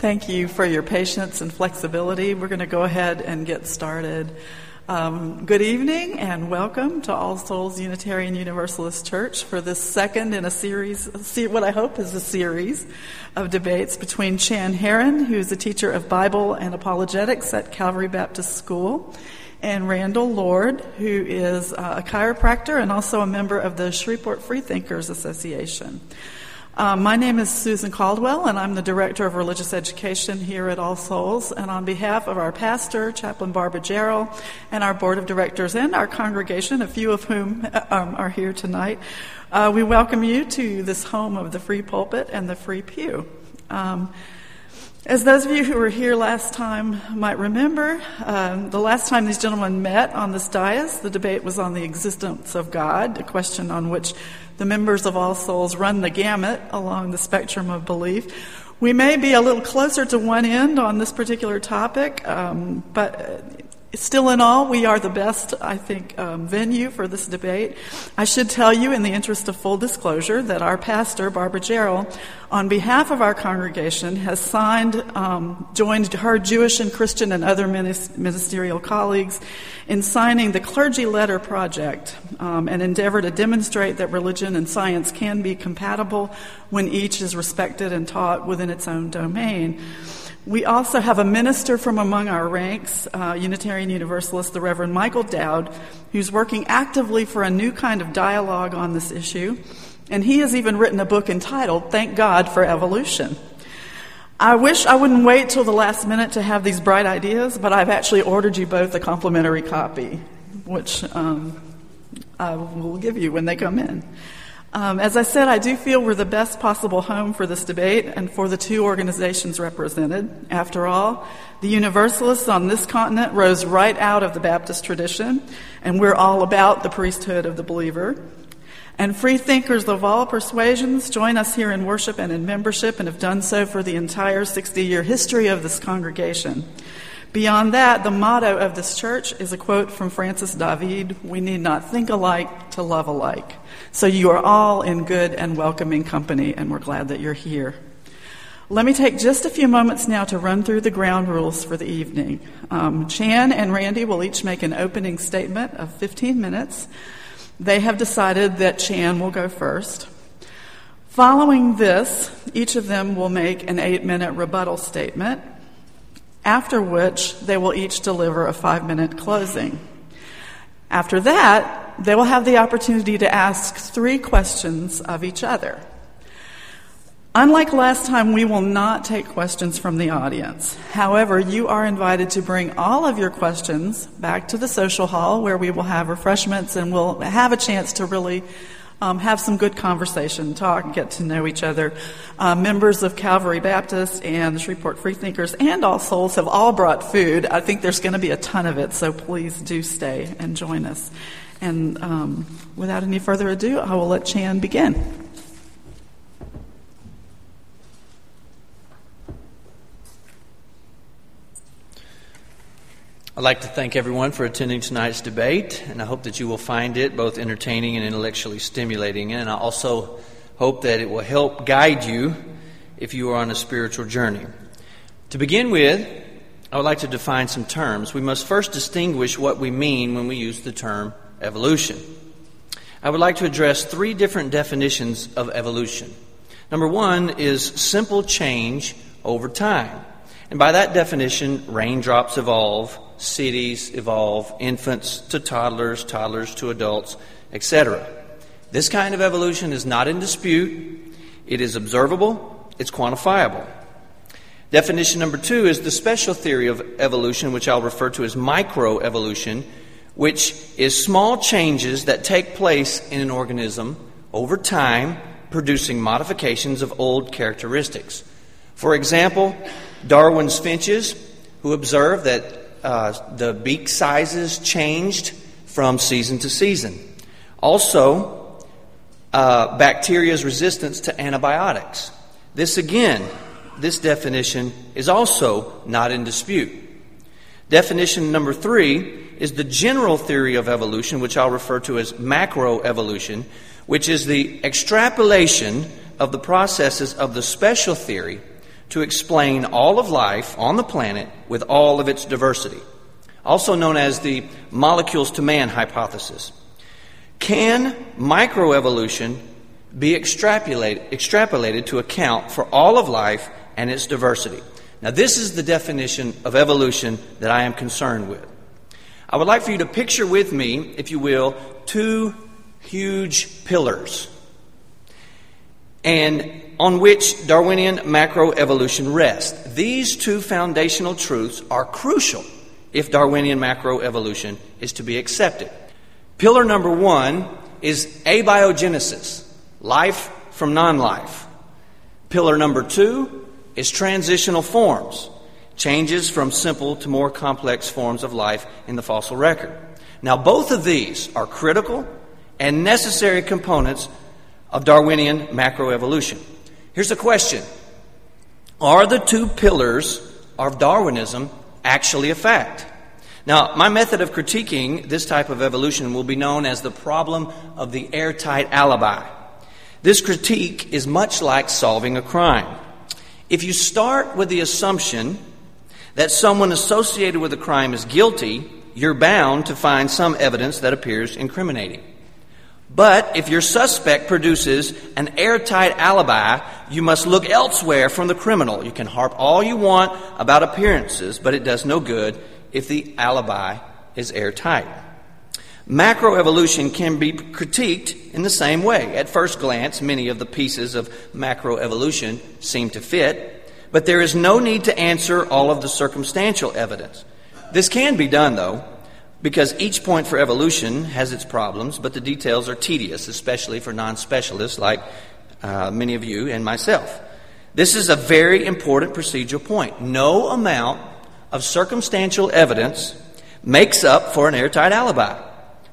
Thank you for your patience and flexibility. We're going to go ahead and get started. Um, good evening and welcome to All Souls Unitarian Universalist Church for this second in a series, what I hope is a series of debates between Chan Heron, who's a teacher of Bible and apologetics at Calvary Baptist School, and Randall Lord, who is uh, a chiropractor and also a member of the Shreveport Freethinkers Association. Um, my name is Susan Caldwell, and I'm the Director of Religious Education here at All Souls. And on behalf of our pastor, Chaplain Barbara Jarrell, and our Board of Directors and our congregation, a few of whom um, are here tonight, uh, we welcome you to this home of the free pulpit and the free pew. Um, as those of you who were here last time might remember, um, the last time these gentlemen met on this dais, the debate was on the existence of God, a question on which the members of All Souls run the gamut along the spectrum of belief. We may be a little closer to one end on this particular topic, um, but Still in all, we are the best, I think, um, venue for this debate. I should tell you, in the interest of full disclosure, that our pastor, Barbara Jarrell, on behalf of our congregation, has signed, um, joined her Jewish and Christian and other ministerial colleagues in signing the Clergy Letter Project, um, an endeavor to demonstrate that religion and science can be compatible when each is respected and taught within its own domain. We also have a minister from among our ranks, uh, Unitarian Universalist, the Reverend Michael Dowd, who's working actively for a new kind of dialogue on this issue. And he has even written a book entitled Thank God for Evolution. I wish I wouldn't wait till the last minute to have these bright ideas, but I've actually ordered you both a complimentary copy, which um, I will give you when they come in. Um, as I said, I do feel we're the best possible home for this debate and for the two organizations represented. After all, the Universalists on this continent rose right out of the Baptist tradition, and we're all about the priesthood of the believer. And free thinkers of all persuasions join us here in worship and in membership and have done so for the entire 60 year history of this congregation. Beyond that, the motto of this church is a quote from Francis David We need not think alike to love alike. So you are all in good and welcoming company, and we're glad that you're here. Let me take just a few moments now to run through the ground rules for the evening. Um, Chan and Randy will each make an opening statement of 15 minutes. They have decided that Chan will go first. Following this, each of them will make an eight minute rebuttal statement after which they will each deliver a five minute closing. After that, they will have the opportunity to ask three questions of each other. Unlike last time, we will not take questions from the audience. However, you are invited to bring all of your questions back to the social hall where we will have refreshments and we'll have a chance to really um, have some good conversation, talk, get to know each other. Uh, members of Calvary Baptist and the Shreveport Freethinkers and All Souls have all brought food. I think there's going to be a ton of it, so please do stay and join us. And um, without any further ado, I will let Chan begin. I'd like to thank everyone for attending tonight's debate, and I hope that you will find it both entertaining and intellectually stimulating. And I also hope that it will help guide you if you are on a spiritual journey. To begin with, I would like to define some terms. We must first distinguish what we mean when we use the term evolution. I would like to address three different definitions of evolution. Number one is simple change over time. And by that definition, raindrops evolve, cities evolve, infants to toddlers, toddlers to adults, etc. This kind of evolution is not in dispute, it is observable, it's quantifiable. Definition number two is the special theory of evolution, which I'll refer to as microevolution, which is small changes that take place in an organism over time, producing modifications of old characteristics. For example, Darwin's finches, who observed that uh, the beak sizes changed from season to season. Also, uh, bacteria's resistance to antibiotics. This again, this definition is also not in dispute. Definition number three is the general theory of evolution, which I'll refer to as macroevolution, which is the extrapolation of the processes of the special theory to explain all of life on the planet with all of its diversity, also known as the molecules to man hypothesis. Can microevolution be extrapolated, extrapolated to account for all of life and its diversity? Now, this is the definition of evolution that I am concerned with. I would like for you to picture with me, if you will, two huge pillars, and on which Darwinian macroevolution rests. These two foundational truths are crucial if Darwinian macroevolution is to be accepted. Pillar number one is abiogenesis, life from non life. Pillar number two is transitional forms, changes from simple to more complex forms of life in the fossil record. Now, both of these are critical and necessary components of Darwinian macroevolution. Here's a question Are the two pillars of Darwinism actually a fact? Now, my method of critiquing this type of evolution will be known as the problem of the airtight alibi. This critique is much like solving a crime. If you start with the assumption that someone associated with a crime is guilty, you're bound to find some evidence that appears incriminating. But if your suspect produces an airtight alibi, you must look elsewhere from the criminal. You can harp all you want about appearances, but it does no good if the alibi is airtight. Macroevolution can be critiqued in the same way. At first glance, many of the pieces of macroevolution seem to fit, but there is no need to answer all of the circumstantial evidence. This can be done, though, because each point for evolution has its problems, but the details are tedious, especially for non specialists like uh, many of you and myself. This is a very important procedural point. No amount of circumstantial evidence makes up for an airtight alibi.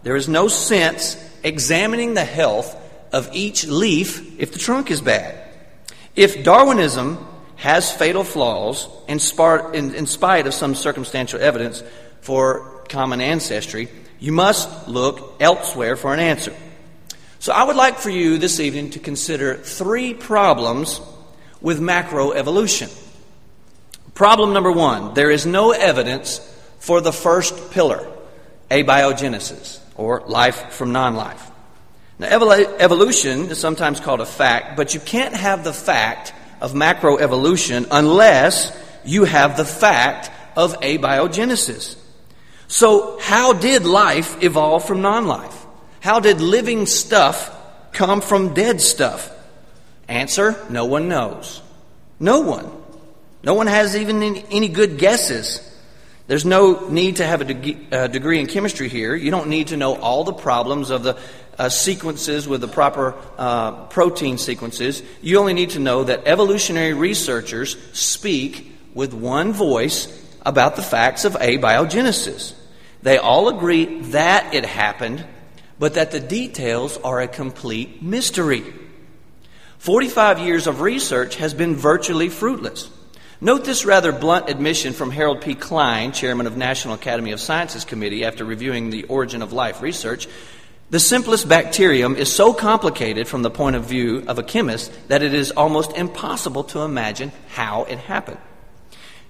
There is no sense examining the health of each leaf if the trunk is bad. If Darwinism has fatal flaws in, in spite of some circumstantial evidence for common ancestry, you must look elsewhere for an answer. So I would like for you this evening to consider three problems with macroevolution. Problem number one there is no evidence for the first pillar, abiogenesis, or life from non life. Now, evolution is sometimes called a fact, but you can't have the fact of macroevolution unless you have the fact of abiogenesis. So, how did life evolve from non life? How did living stuff come from dead stuff? Answer no one knows. No one. No one has even any good guesses. There's no need to have a degree in chemistry here. You don't need to know all the problems of the uh, sequences with the proper uh, protein sequences. You only need to know that evolutionary researchers speak with one voice about the facts of abiogenesis. They all agree that it happened, but that the details are a complete mystery. 45 years of research has been virtually fruitless. Note this rather blunt admission from Harold P. Klein, chairman of National Academy of Sciences Committee, after reviewing the origin of life research. The simplest bacterium is so complicated from the point of view of a chemist that it is almost impossible to imagine how it happened.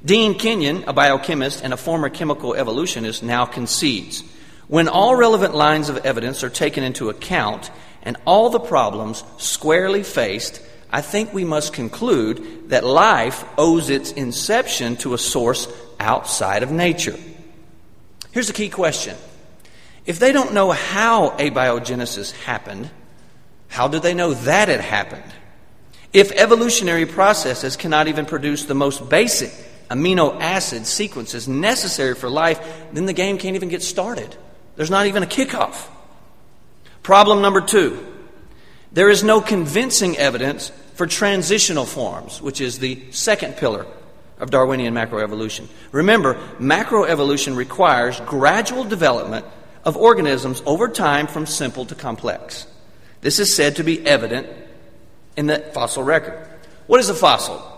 Dean Kenyon, a biochemist and a former chemical evolutionist, now concedes when all relevant lines of evidence are taken into account and all the problems squarely faced, I think we must conclude that life owes its inception to a source outside of nature. Here's a key question If they don't know how abiogenesis happened, how do they know that it happened? If evolutionary processes cannot even produce the most basic amino acid sequences necessary for life, then the game can't even get started. There's not even a kickoff. Problem number two there is no convincing evidence for transitional forms, which is the second pillar of Darwinian macroevolution. Remember, macroevolution requires gradual development of organisms over time from simple to complex. This is said to be evident in the fossil record. What is a fossil?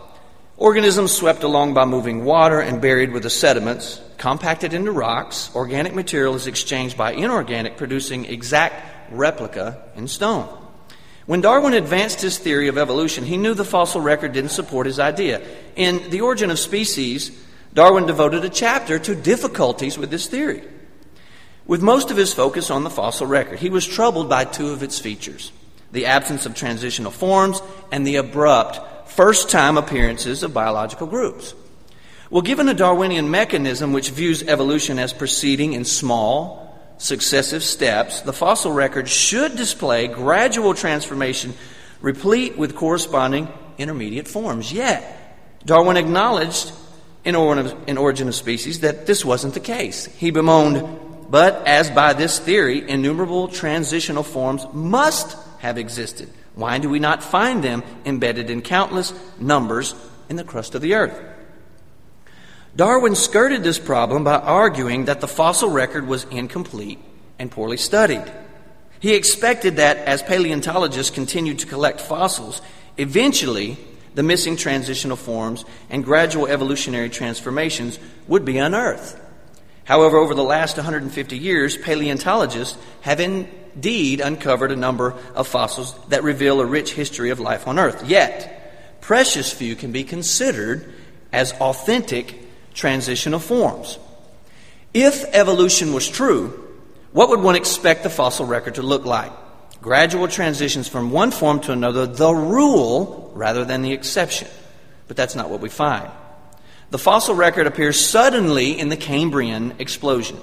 Organisms swept along by moving water and buried with the sediments, compacted into rocks, organic material is exchanged by inorganic, producing exact replica in stone. When Darwin advanced his theory of evolution, he knew the fossil record didn't support his idea. In The Origin of Species, Darwin devoted a chapter to difficulties with this theory. With most of his focus on the fossil record, he was troubled by two of its features the absence of transitional forms and the abrupt first time appearances of biological groups. Well, given a Darwinian mechanism which views evolution as proceeding in small, successive steps, the fossil record should display gradual transformation replete with corresponding intermediate forms. Yet, Darwin acknowledged in Origin of Species that this wasn't the case. He bemoaned, but as by this theory, innumerable transitional forms must have existed. Why do we not find them embedded in countless numbers in the crust of the earth? Darwin skirted this problem by arguing that the fossil record was incomplete and poorly studied. He expected that as paleontologists continued to collect fossils, eventually the missing transitional forms and gradual evolutionary transformations would be unearthed. However, over the last 150 years, paleontologists have indeed uncovered a number of fossils that reveal a rich history of life on Earth. Yet, precious few can be considered as authentic transitional forms. If evolution was true, what would one expect the fossil record to look like? Gradual transitions from one form to another, the rule rather than the exception. But that's not what we find. The fossil record appears suddenly in the Cambrian explosion,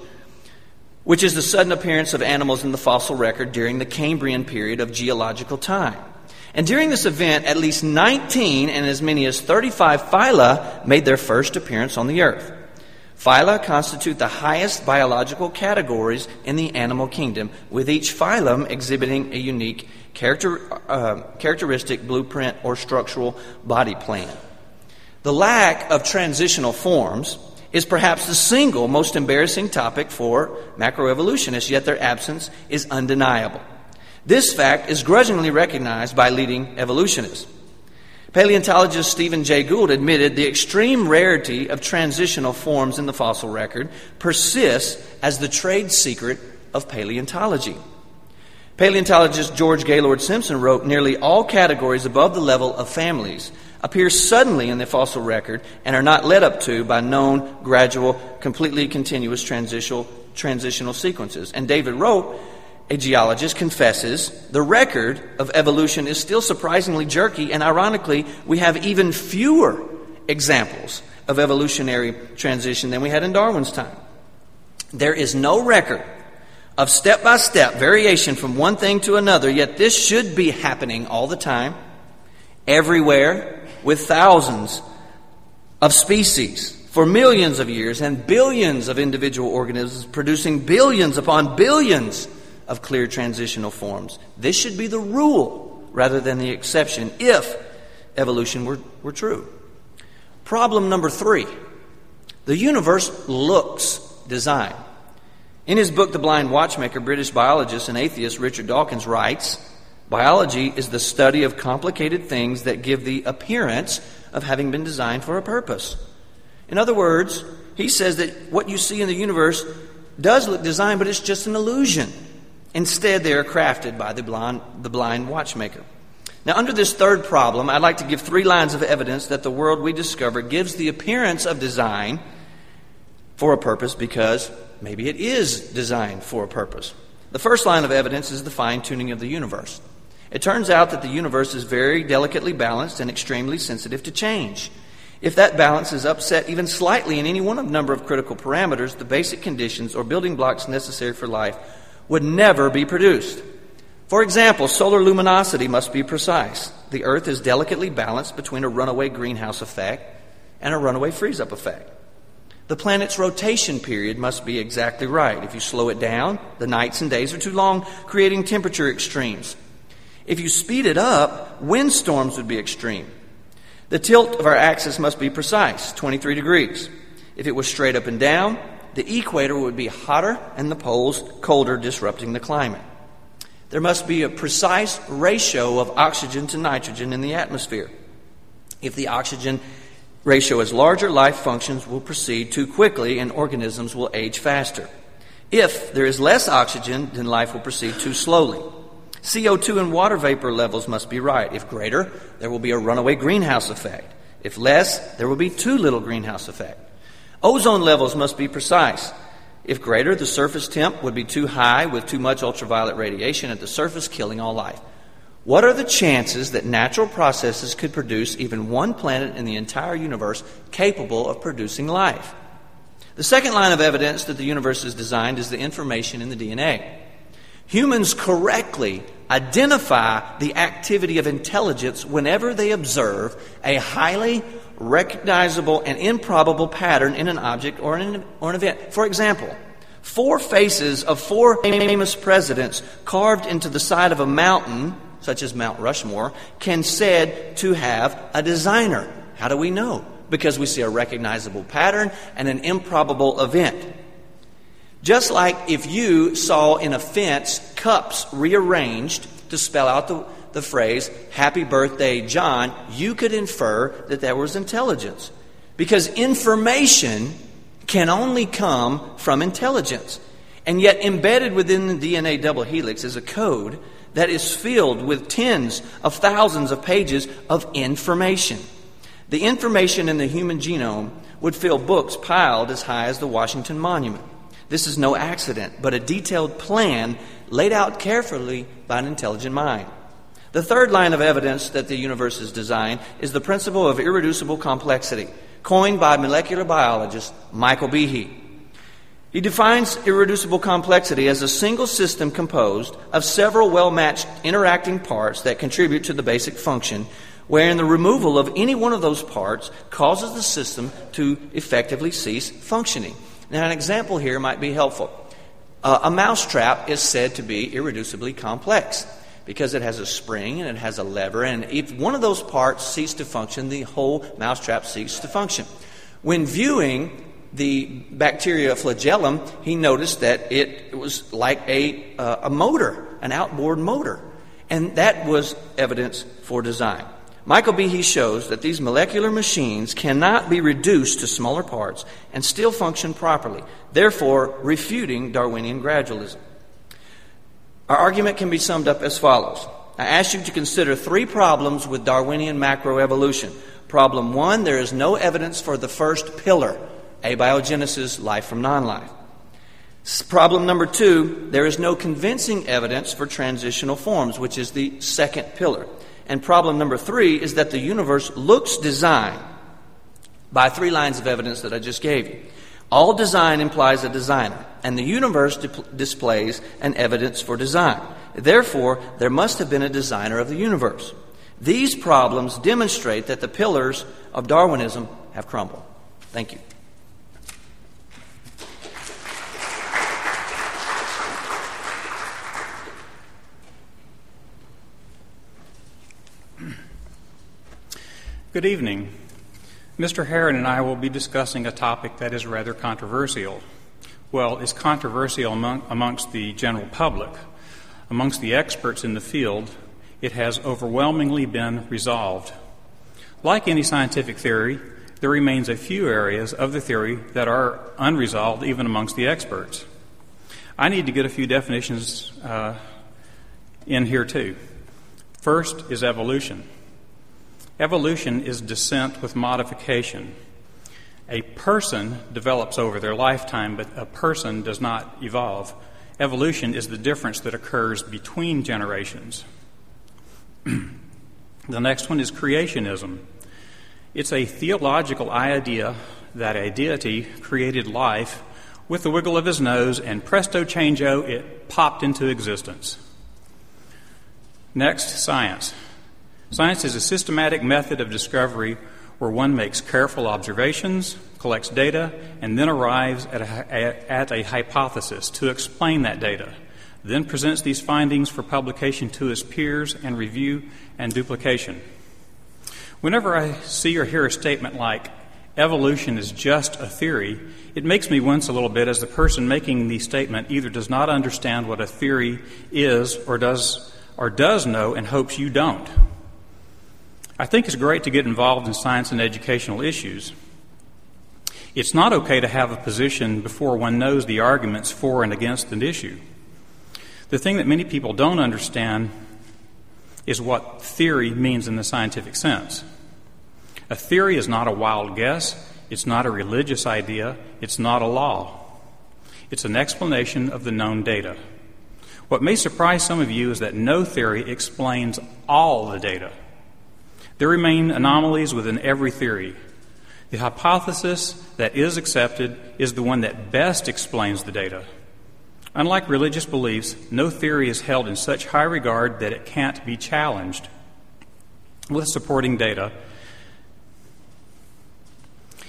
which is the sudden appearance of animals in the fossil record during the Cambrian period of geological time. And during this event, at least 19 and as many as 35 phyla made their first appearance on the earth. Phyla constitute the highest biological categories in the animal kingdom, with each phylum exhibiting a unique character, uh, characteristic blueprint or structural body plan. The lack of transitional forms is perhaps the single most embarrassing topic for macroevolutionists, yet their absence is undeniable. This fact is grudgingly recognized by leading evolutionists. Paleontologist Stephen Jay Gould admitted the extreme rarity of transitional forms in the fossil record persists as the trade secret of paleontology. Paleontologist George Gaylord Simpson wrote nearly all categories above the level of families appear suddenly in the fossil record and are not led up to by known, gradual, completely continuous transitional, transitional sequences. And David Raup, a geologist confesses, the record of evolution is still surprisingly jerky, and ironically, we have even fewer examples of evolutionary transition than we had in Darwin's time. There is no record of step by step variation from one thing to another, yet this should be happening all the time, everywhere, with thousands of species for millions of years and billions of individual organisms producing billions upon billions of clear transitional forms. This should be the rule rather than the exception if evolution were, were true. Problem number three the universe looks design. In his book, The Blind Watchmaker, British biologist and atheist Richard Dawkins writes Biology is the study of complicated things that give the appearance of having been designed for a purpose. In other words, he says that what you see in the universe does look designed, but it's just an illusion. Instead, they are crafted by the blind, the blind watchmaker. Now, under this third problem, I'd like to give three lines of evidence that the world we discover gives the appearance of design for a purpose because maybe it is designed for a purpose. The first line of evidence is the fine tuning of the universe. It turns out that the universe is very delicately balanced and extremely sensitive to change. If that balance is upset even slightly in any one of a number of critical parameters, the basic conditions or building blocks necessary for life would never be produced. For example, solar luminosity must be precise. The Earth is delicately balanced between a runaway greenhouse effect and a runaway freeze up effect. The planet's rotation period must be exactly right. If you slow it down, the nights and days are too long, creating temperature extremes. If you speed it up, windstorms would be extreme. The tilt of our axis must be precise, 23 degrees. If it was straight up and down, the equator would be hotter and the poles colder, disrupting the climate. There must be a precise ratio of oxygen to nitrogen in the atmosphere. If the oxygen ratio is larger, life functions will proceed too quickly and organisms will age faster. If there is less oxygen, then life will proceed too slowly. CO2 and water vapor levels must be right. If greater, there will be a runaway greenhouse effect. If less, there will be too little greenhouse effect. Ozone levels must be precise. If greater, the surface temp would be too high with too much ultraviolet radiation at the surface, killing all life. What are the chances that natural processes could produce even one planet in the entire universe capable of producing life? The second line of evidence that the universe is designed is the information in the DNA. Humans correctly identify the activity of intelligence whenever they observe a highly recognizable and improbable pattern in an object or an, or an event. For example, four faces of four famous presidents carved into the side of a mountain, such as Mount Rushmore, can said to have a designer. How do we know? Because we see a recognizable pattern and an improbable event. Just like if you saw in a fence cups rearranged to spell out the, the phrase, Happy Birthday, John, you could infer that there was intelligence. Because information can only come from intelligence. And yet, embedded within the DNA double helix is a code that is filled with tens of thousands of pages of information. The information in the human genome would fill books piled as high as the Washington Monument. This is no accident, but a detailed plan laid out carefully by an intelligent mind. The third line of evidence that the universe is designed is the principle of irreducible complexity, coined by molecular biologist Michael Behe. He defines irreducible complexity as a single system composed of several well matched interacting parts that contribute to the basic function, wherein the removal of any one of those parts causes the system to effectively cease functioning. Now, an example here might be helpful. Uh, a mousetrap is said to be irreducibly complex because it has a spring and it has a lever, and if one of those parts ceases to function, the whole mousetrap ceases to function. When viewing the bacteria flagellum, he noticed that it was like a, uh, a motor, an outboard motor, and that was evidence for design. Michael Behe shows that these molecular machines cannot be reduced to smaller parts and still function properly, therefore refuting Darwinian gradualism. Our argument can be summed up as follows. I ask you to consider three problems with Darwinian macroevolution. Problem one, there is no evidence for the first pillar, abiogenesis, life from non life. Problem number two, there is no convincing evidence for transitional forms, which is the second pillar. And problem number three is that the universe looks designed by three lines of evidence that I just gave you. All design implies a designer, and the universe di- displays an evidence for design. Therefore, there must have been a designer of the universe. These problems demonstrate that the pillars of Darwinism have crumbled. Thank you. Good evening. Mr. Heron and I will be discussing a topic that is rather controversial. Well, it's controversial among, amongst the general public. Amongst the experts in the field, it has overwhelmingly been resolved. Like any scientific theory, there remains a few areas of the theory that are unresolved even amongst the experts. I need to get a few definitions uh, in here too. First is evolution. Evolution is descent with modification. A person develops over their lifetime, but a person does not evolve. Evolution is the difference that occurs between generations. the next one is creationism. It's a theological idea that a deity created life with the wiggle of his nose, and presto changeo, it popped into existence. Next, science. Science is a systematic method of discovery where one makes careful observations, collects data, and then arrives at a, at a hypothesis to explain that data, then presents these findings for publication to his peers and review and duplication. Whenever I see or hear a statement like, evolution is just a theory, it makes me wince a little bit as the person making the statement either does not understand what a theory is or does, or does know and hopes you don't. I think it's great to get involved in science and educational issues. It's not okay to have a position before one knows the arguments for and against an issue. The thing that many people don't understand is what theory means in the scientific sense. A theory is not a wild guess, it's not a religious idea, it's not a law. It's an explanation of the known data. What may surprise some of you is that no theory explains all the data. There remain anomalies within every theory. The hypothesis that is accepted is the one that best explains the data. Unlike religious beliefs, no theory is held in such high regard that it can't be challenged. With supporting data,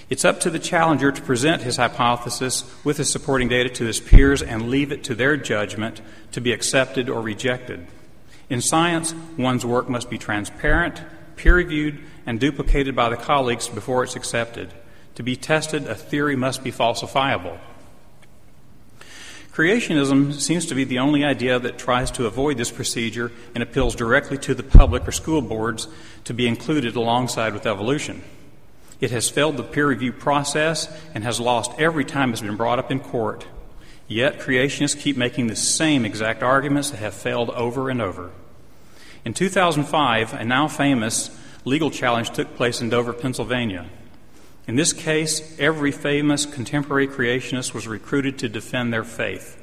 it's up to the challenger to present his hypothesis with his supporting data to his peers and leave it to their judgment to be accepted or rejected. In science, one's work must be transparent, peer reviewed, and duplicated by the colleagues before it's accepted. To be tested, a theory must be falsifiable. Creationism seems to be the only idea that tries to avoid this procedure and appeals directly to the public or school boards to be included alongside with evolution. It has failed the peer review process and has lost every time it's been brought up in court. Yet creationists keep making the same exact arguments that have failed over and over. In 2005, a now famous legal challenge took place in Dover, Pennsylvania. In this case, every famous contemporary creationist was recruited to defend their faith,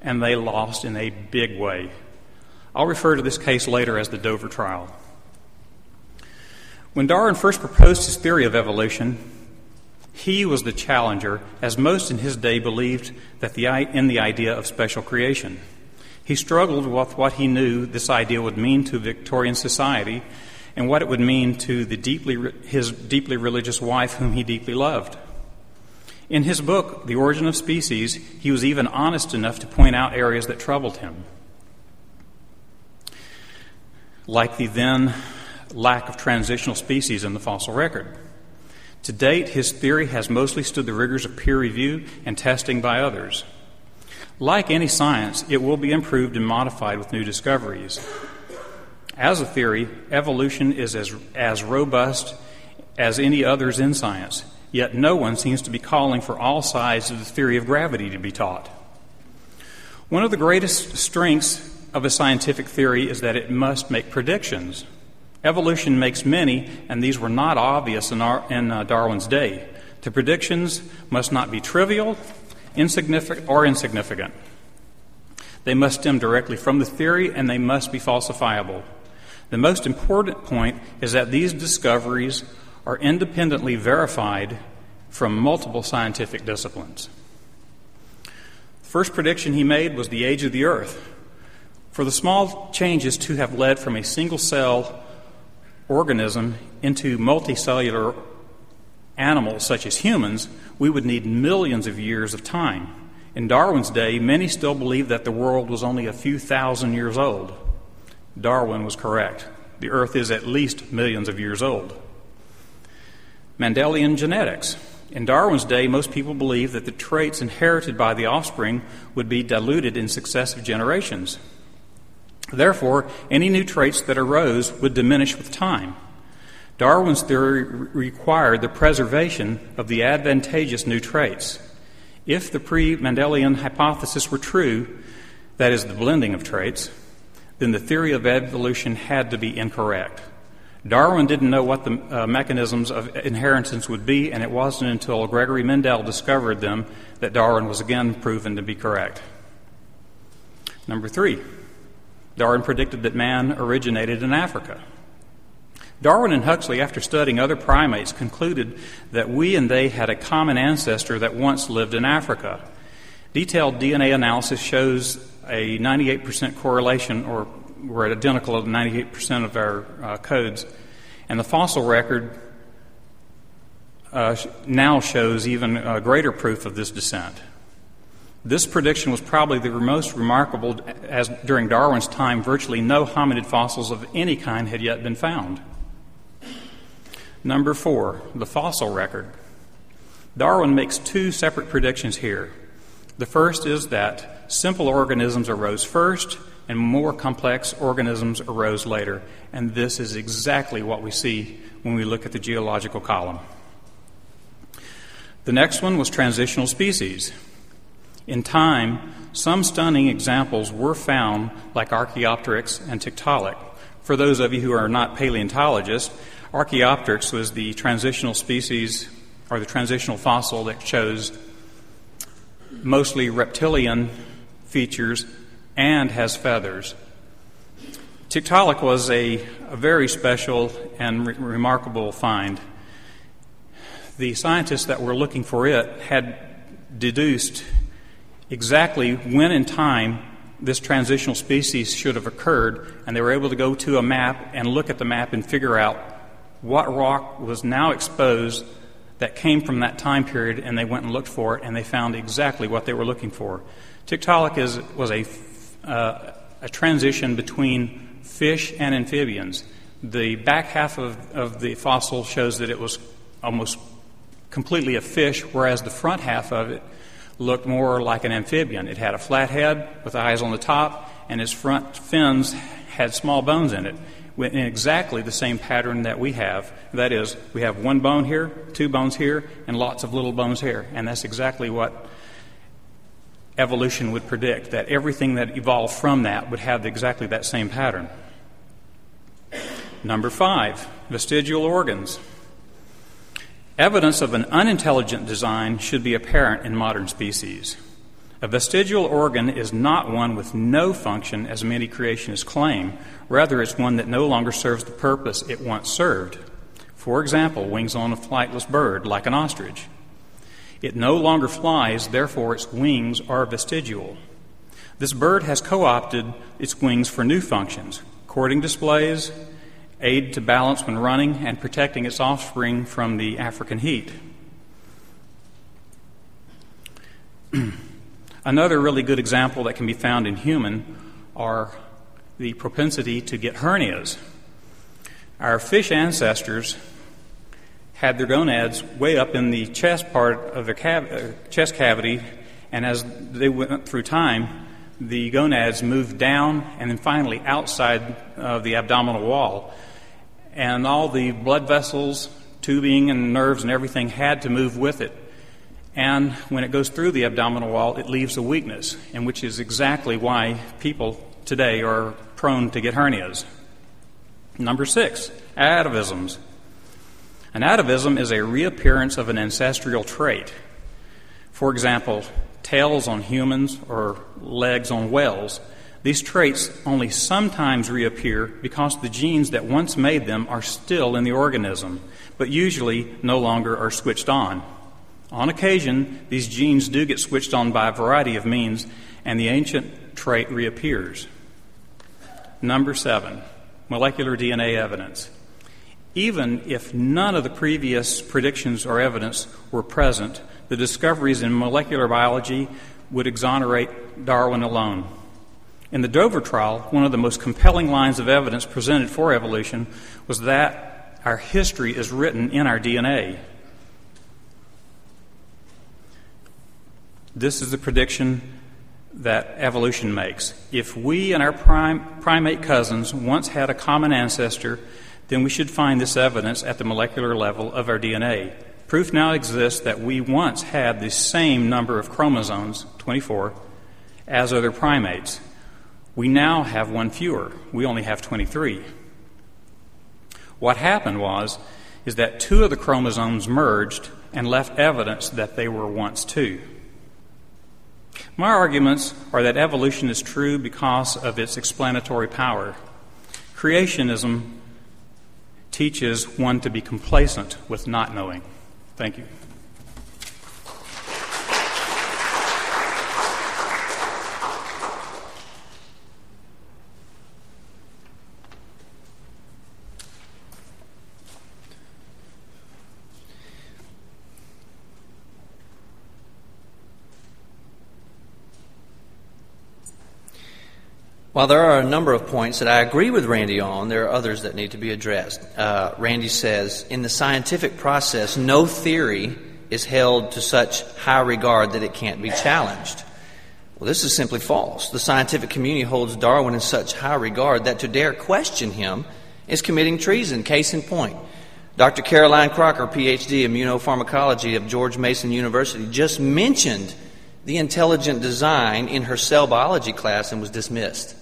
and they lost in a big way. I'll refer to this case later as the Dover trial. When Darwin first proposed his theory of evolution, he was the challenger, as most in his day believed that the, in the idea of special creation. He struggled with what he knew this idea would mean to Victorian society and what it would mean to the deeply, his deeply religious wife, whom he deeply loved. In his book, The Origin of Species, he was even honest enough to point out areas that troubled him, like the then lack of transitional species in the fossil record. To date, his theory has mostly stood the rigors of peer review and testing by others. Like any science, it will be improved and modified with new discoveries. As a theory, evolution is as, as robust as any others in science, yet no one seems to be calling for all sides of the theory of gravity to be taught. One of the greatest strengths of a scientific theory is that it must make predictions. Evolution makes many, and these were not obvious in, our, in uh, Darwin's day. The predictions must not be trivial, insignificant, or insignificant. They must stem directly from the theory, and they must be falsifiable. The most important point is that these discoveries are independently verified from multiple scientific disciplines. The first prediction he made was the age of the Earth. For the small changes to have led from a single cell organism into multicellular animals such as humans, we would need millions of years of time. In Darwin's day, many still believed that the world was only a few thousand years old. Darwin was correct. The Earth is at least millions of years old. Mendelian genetics. In Darwin's day, most people believed that the traits inherited by the offspring would be diluted in successive generations. Therefore, any new traits that arose would diminish with time. Darwin's theory required the preservation of the advantageous new traits. If the pre Mendelian hypothesis were true, that is, the blending of traits, then the theory of evolution had to be incorrect. Darwin didn't know what the uh, mechanisms of inheritance would be, and it wasn't until Gregory Mendel discovered them that Darwin was again proven to be correct. Number three, Darwin predicted that man originated in Africa. Darwin and Huxley, after studying other primates, concluded that we and they had a common ancestor that once lived in Africa. Detailed DNA analysis shows a 98% correlation, or we're identical to 98% of our uh, codes. And the fossil record uh, now shows even uh, greater proof of this descent. This prediction was probably the most remarkable, as during Darwin's time, virtually no hominid fossils of any kind had yet been found. Number four, the fossil record. Darwin makes two separate predictions here. The first is that simple organisms arose first and more complex organisms arose later. And this is exactly what we see when we look at the geological column. The next one was transitional species. In time, some stunning examples were found, like Archaeopteryx and Tiktaalik. For those of you who are not paleontologists, Archaeopteryx was the transitional species or the transitional fossil that shows mostly reptilian features and has feathers. Tiktaalik was a, a, very special and re- remarkable find. The scientists that were looking for it had deduced exactly when in time this transitional species should have occurred, and they were able to go to a map and look at the map and figure out what rock was now exposed that came from that time period, and they went and looked for it, and they found exactly what they were looking for. Tiktaalik is, was a, uh, a transition between fish and amphibians. The back half of, of the fossil shows that it was almost completely a fish, whereas the front half of it looked more like an amphibian. It had a flat head with eyes on the top, and its front fins had small bones in it, in exactly the same pattern that we have. That is, we have one bone here, two bones here, and lots of little bones here. And that's exactly what evolution would predict that everything that evolved from that would have exactly that same pattern. Number five, vestigial organs. Evidence of an unintelligent design should be apparent in modern species. A vestigial organ is not one with no function, as many creationists claim. Rather, it's one that no longer serves the purpose it once served. For example, wings on a flightless bird, like an ostrich. It no longer flies, therefore, its wings are vestigial. This bird has co opted its wings for new functions courting displays, aid to balance when running, and protecting its offspring from the African heat. Another really good example that can be found in human are the propensity to get hernias. Our fish ancestors had their gonads way up in the chest part of their cav- uh, chest cavity, and as they went through time, the gonads moved down and then finally outside of the abdominal wall and all the blood vessels, tubing, and nerves and everything had to move with it. And when it goes through the abdominal wall, it leaves a weakness, and which is exactly why people today are prone to get hernias. Number six, atavisms. An atavism is a reappearance of an ancestral trait. For example, tails on humans or legs on whales these traits only sometimes reappear because the genes that once made them are still in the organism, but usually no longer are switched on. On occasion, these genes do get switched on by a variety of means, and the ancient trait reappears. Number seven, molecular DNA evidence. Even if none of the previous predictions or evidence were present, the discoveries in molecular biology would exonerate Darwin alone. In the Dover trial, one of the most compelling lines of evidence presented for evolution was that our history is written in our DNA. This is the prediction that evolution makes. If we and our prim- primate cousins once had a common ancestor, then we should find this evidence at the molecular level of our DNA. Proof now exists that we once had the same number of chromosomes, 24, as other primates. We now have one fewer. We only have 23. What happened was is that two of the chromosomes merged and left evidence that they were once two. My arguments are that evolution is true because of its explanatory power. Creationism teaches one to be complacent with not knowing. Thank you. While there are a number of points that I agree with Randy on, there are others that need to be addressed. Uh, Randy says, in the scientific process, no theory is held to such high regard that it can't be challenged. Well, this is simply false. The scientific community holds Darwin in such high regard that to dare question him is committing treason. Case in point. Dr. Caroline Crocker, PhD, immunopharmacology of George Mason University, just mentioned the intelligent design in her cell biology class and was dismissed.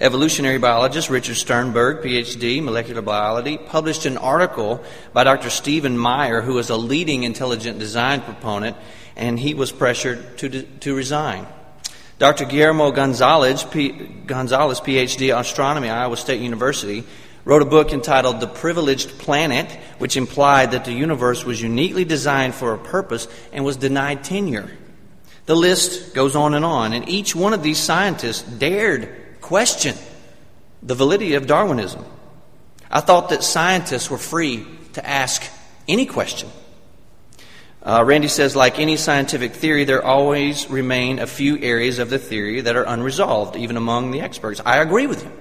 Evolutionary biologist Richard Sternberg, PhD, molecular biology, published an article by Dr. Stephen Meyer, who is a leading intelligent design proponent, and he was pressured to, to resign. Dr. Guillermo Gonzalez, P, Gonzalez, PhD, astronomy, Iowa State University, wrote a book entitled The Privileged Planet, which implied that the universe was uniquely designed for a purpose and was denied tenure. The list goes on and on, and each one of these scientists dared question the validity of Darwinism. I thought that scientists were free to ask any question. Uh, Randy says, like any scientific theory, there always remain a few areas of the theory that are unresolved, even among the experts. I agree with him.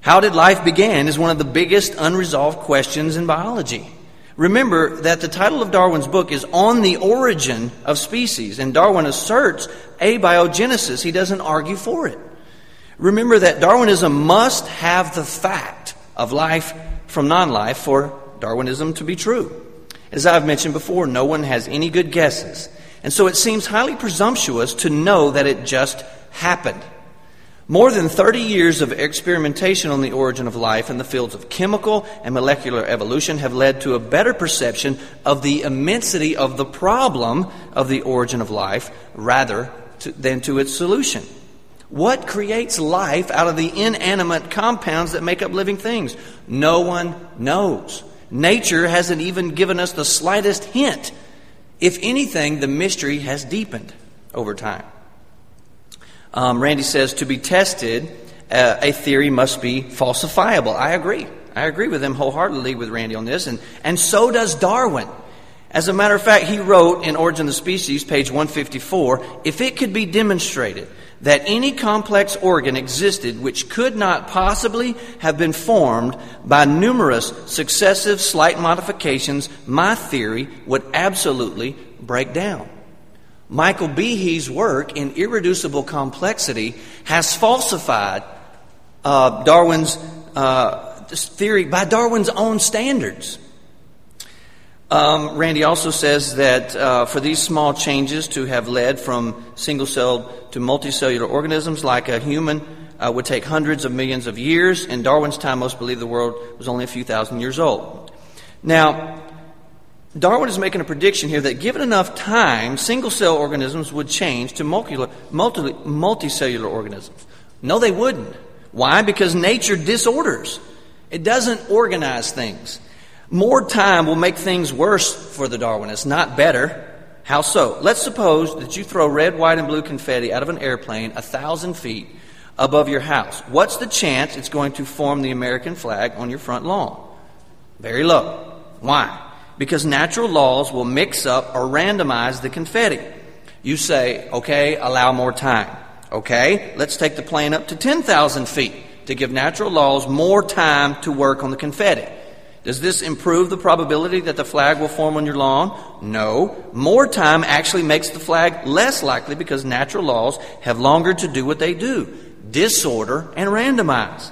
How did life begin is one of the biggest unresolved questions in biology. Remember that the title of Darwin's book is On the Origin of Species, and Darwin asserts abiogenesis. He doesn't argue for it. Remember that Darwinism must have the fact of life from non life for Darwinism to be true. As I've mentioned before, no one has any good guesses. And so it seems highly presumptuous to know that it just happened. More than 30 years of experimentation on the origin of life in the fields of chemical and molecular evolution have led to a better perception of the immensity of the problem of the origin of life rather to, than to its solution. What creates life out of the inanimate compounds that make up living things? No one knows. Nature hasn't even given us the slightest hint. If anything, the mystery has deepened over time. Um, Randy says to be tested, uh, a theory must be falsifiable. I agree. I agree with him wholeheartedly with Randy on this, and, and so does Darwin. As a matter of fact, he wrote in Origin of the Species, page 154, if it could be demonstrated that any complex organ existed which could not possibly have been formed by numerous successive slight modifications, my theory would absolutely break down. Michael Behe's work in irreducible complexity has falsified uh, Darwin's uh, theory by Darwin's own standards. Um, Randy also says that uh, for these small changes to have led from single celled to multicellular organisms like a human uh, would take hundreds of millions of years. In Darwin's time, most believed the world was only a few thousand years old. Now, Darwin is making a prediction here that given enough time, single cell organisms would change to multi- multicellular organisms. No, they wouldn't. Why? Because nature disorders, it doesn't organize things. More time will make things worse for the Darwinists, not better. How so? Let's suppose that you throw red, white, and blue confetti out of an airplane a thousand feet above your house. What's the chance it's going to form the American flag on your front lawn? Very low. Why? Because natural laws will mix up or randomize the confetti. You say, okay, allow more time. Okay, let's take the plane up to 10,000 feet to give natural laws more time to work on the confetti. Does this improve the probability that the flag will form on your lawn? No. More time actually makes the flag less likely because natural laws have longer to do what they do disorder and randomize.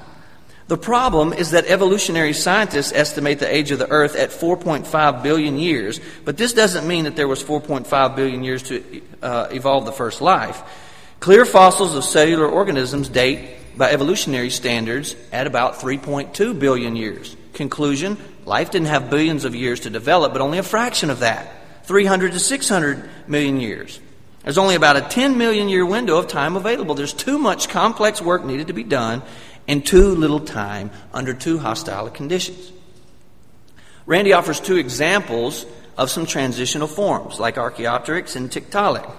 The problem is that evolutionary scientists estimate the age of the Earth at 4.5 billion years, but this doesn't mean that there was 4.5 billion years to uh, evolve the first life. Clear fossils of cellular organisms date by evolutionary standards at about 3.2 billion years. Conclusion life didn't have billions of years to develop, but only a fraction of that 300 to 600 million years. There's only about a 10 million year window of time available. There's too much complex work needed to be done in too little time under too hostile conditions. Randy offers two examples of some transitional forms, like Archaeopteryx and Tiktaalik.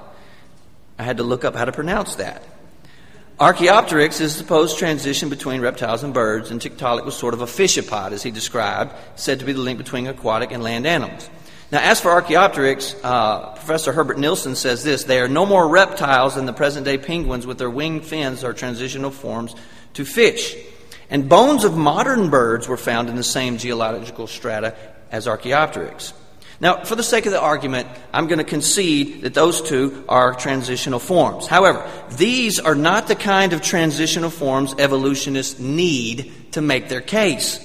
I had to look up how to pronounce that. Archaeopteryx is the supposed transition between reptiles and birds, and Tiktaalik was sort of a fishapod, as he described, said to be the link between aquatic and land animals. Now, as for Archaeopteryx, uh, Professor Herbert Nielsen says this they are no more reptiles than the present day penguins with their winged fins are transitional forms to fish. And bones of modern birds were found in the same geological strata as Archaeopteryx. Now, for the sake of the argument, I'm going to concede that those two are transitional forms. However, these are not the kind of transitional forms evolutionists need to make their case.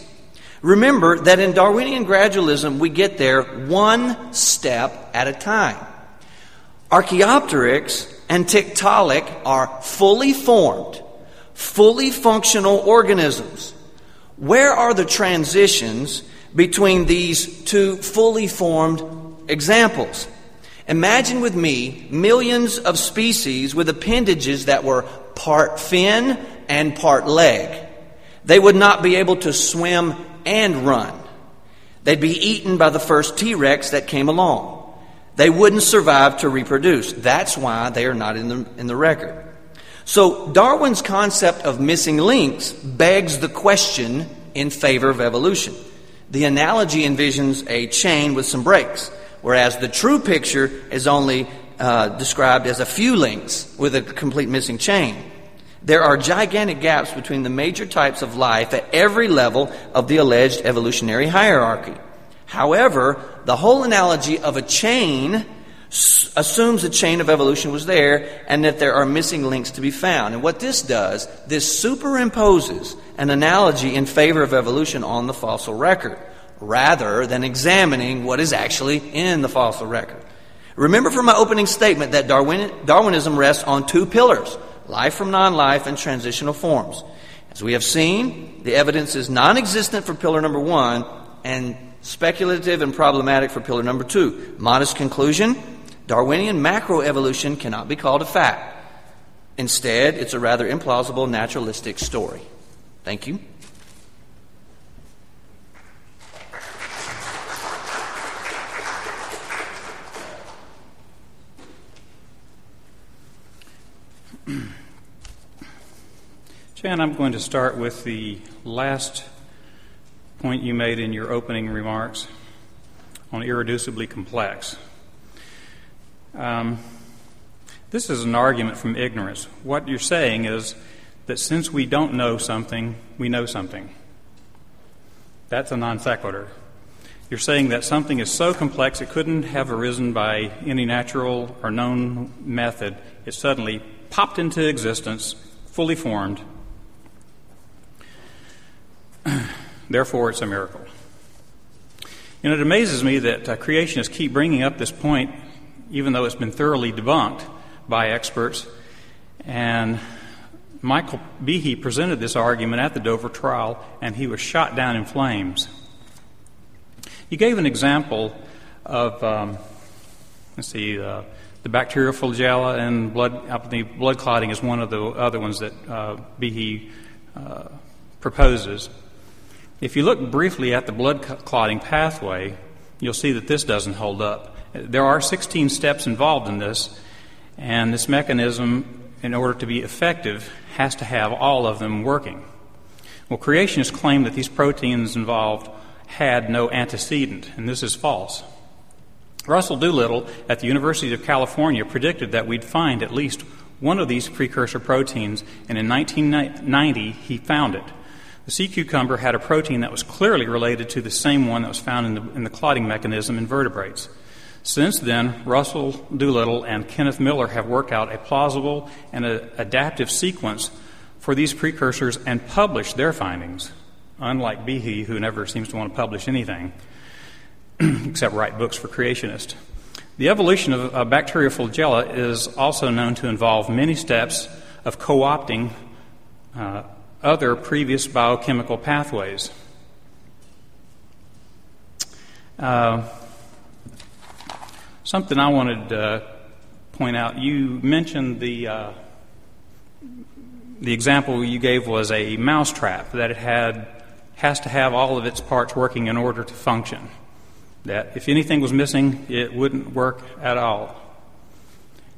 Remember that in Darwinian gradualism, we get there one step at a time. Archaeopteryx and Tiktaalik are fully formed, fully functional organisms. Where are the transitions between these two fully formed examples? Imagine with me millions of species with appendages that were part fin and part leg. They would not be able to swim and run. They'd be eaten by the first T Rex that came along. They wouldn't survive to reproduce. That's why they are not in the, in the record. So Darwin's concept of missing links begs the question in favor of evolution. The analogy envisions a chain with some breaks, whereas the true picture is only uh, described as a few links with a complete missing chain. There are gigantic gaps between the major types of life at every level of the alleged evolutionary hierarchy. However, the whole analogy of a chain assumes the chain of evolution was there and that there are missing links to be found. And what this does, this superimposes an analogy in favor of evolution on the fossil record rather than examining what is actually in the fossil record. Remember from my opening statement that Darwin, Darwinism rests on two pillars life from non life, and transitional forms. As we have seen, the evidence is non existent for pillar number one and speculative and problematic for pillar number two. Modest conclusion Darwinian macroevolution cannot be called a fact. Instead, it's a rather implausible naturalistic story. Thank you. Jan, I'm going to start with the last point you made in your opening remarks on irreducibly complex. Um, this is an argument from ignorance. What you're saying is that since we don't know something, we know something. That's a non sequitur. You're saying that something is so complex it couldn't have arisen by any natural or known method. It suddenly popped into existence, fully formed, Therefore, it's a miracle. You know, it amazes me that uh, creationists keep bringing up this point, even though it's been thoroughly debunked by experts. And Michael Behe presented this argument at the Dover trial, and he was shot down in flames. He gave an example of, um, let's see, uh, the bacterial flagella and blood, blood clotting is one of the other ones that uh, Behe uh, proposes. If you look briefly at the blood clotting pathway, you'll see that this doesn't hold up. There are 16 steps involved in this, and this mechanism, in order to be effective, has to have all of them working. Well, creationists claim that these proteins involved had no antecedent, and this is false. Russell Doolittle at the University of California predicted that we'd find at least one of these precursor proteins, and in 1990 he found it. The sea cucumber had a protein that was clearly related to the same one that was found in the, in the clotting mechanism in vertebrates. Since then, Russell Doolittle and Kenneth Miller have worked out a plausible and a adaptive sequence for these precursors and published their findings, unlike Behe, who never seems to want to publish anything except write books for creationists. The evolution of a bacterial flagella is also known to involve many steps of co opting uh, other previous biochemical pathways. Uh, something I wanted to point out you mentioned the, uh, the example you gave was a mousetrap, that it had, has to have all of its parts working in order to function. That if anything was missing, it wouldn't work at all.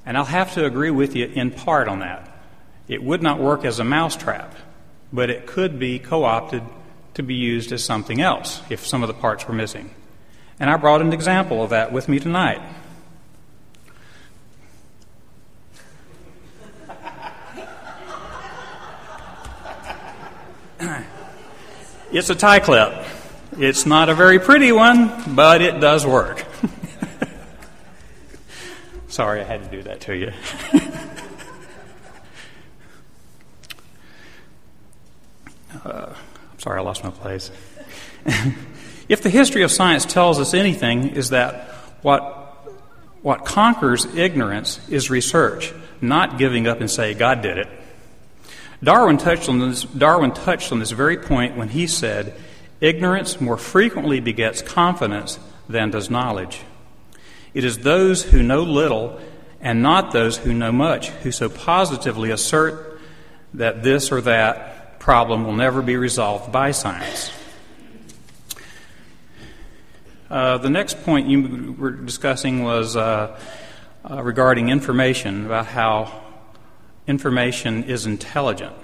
And I'll have to agree with you in part on that. It would not work as a mousetrap but it could be co opted to be used as something else if some of the parts were missing. And I brought an example of that with me tonight. it's a tie clip. It's not a very pretty one, but it does work. Sorry, I had to do that to you. Uh, I'm sorry, I lost my place. if the history of science tells us anything, is that what, what conquers ignorance is research, not giving up and say, God did it. Darwin touched on this, Darwin touched on this very point when he said, Ignorance more frequently begets confidence than does knowledge. It is those who know little and not those who know much who so positively assert that this or that problem will never be resolved by science. Uh, the next point you were discussing was uh, uh, regarding information, about how information is intelligent.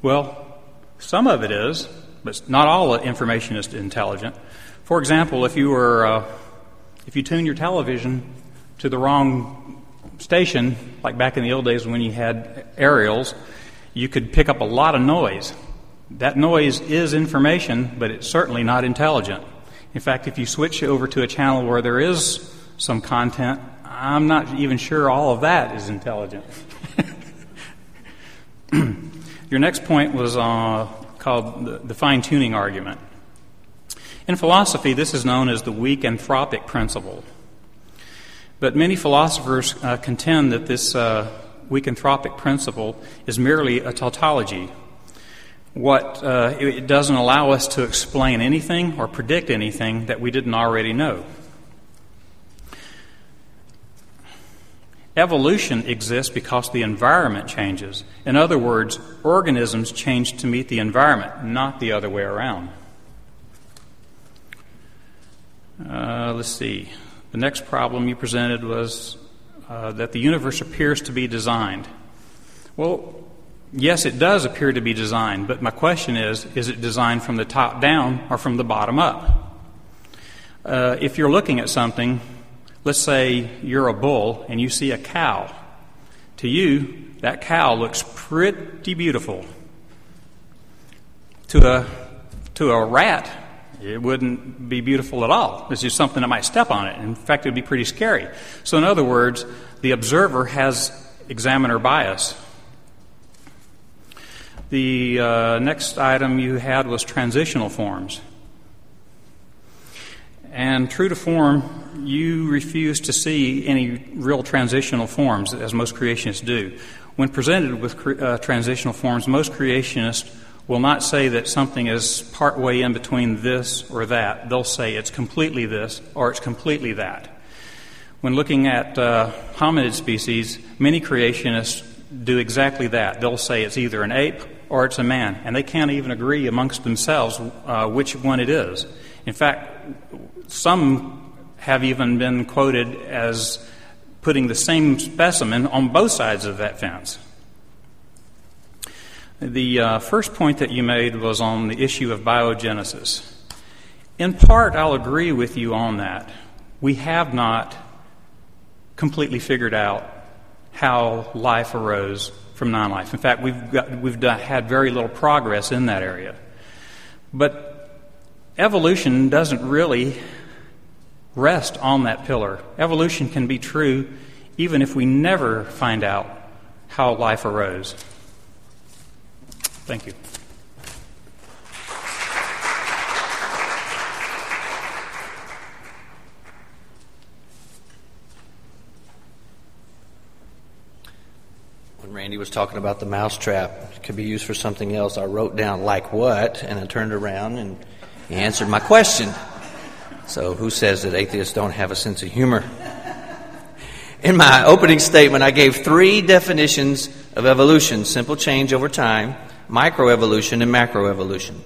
Well, some of it is, but not all information is intelligent. For example, if you were uh, if you tune your television to the wrong station, like back in the old days when you had aerials, you could pick up a lot of noise. That noise is information, but it's certainly not intelligent. In fact, if you switch over to a channel where there is some content, I'm not even sure all of that is intelligent. Your next point was uh, called the, the fine tuning argument. In philosophy, this is known as the weak anthropic principle. But many philosophers uh, contend that this uh, weak anthropic principle is merely a tautology. What uh, it doesn't allow us to explain anything or predict anything that we didn't already know. Evolution exists because the environment changes. In other words, organisms change to meet the environment, not the other way around. Uh, let's see. The next problem you presented was uh, that the universe appears to be designed. Well, yes, it does appear to be designed, but my question is is it designed from the top down or from the bottom up? Uh, if you're looking at something Let's say you're a bull and you see a cow. To you, that cow looks pretty beautiful. To a, to a rat, it wouldn't be beautiful at all. It's just something that might step on it. In fact, it would be pretty scary. So, in other words, the observer has examiner bias. The uh, next item you had was transitional forms. And true to form, you refuse to see any real transitional forms, as most creationists do. When presented with uh, transitional forms, most creationists will not say that something is partway in between this or that. They'll say it's completely this or it's completely that. When looking at uh, hominid species, many creationists do exactly that. They'll say it's either an ape or it's a man, and they can't even agree amongst themselves uh, which one it is. In fact, some have even been quoted as putting the same specimen on both sides of that fence. The uh, first point that you made was on the issue of biogenesis. In part, I'll agree with you on that. We have not completely figured out how life arose from non life. In fact, we've, got, we've done, had very little progress in that area. But evolution doesn't really rest on that pillar. Evolution can be true even if we never find out how life arose. Thank you. When Randy was talking about the mousetrap, could be used for something else. I wrote down like what, and I turned around and he answered my question. So, who says that atheists don't have a sense of humor? In my opening statement, I gave three definitions of evolution simple change over time, microevolution, and macroevolution.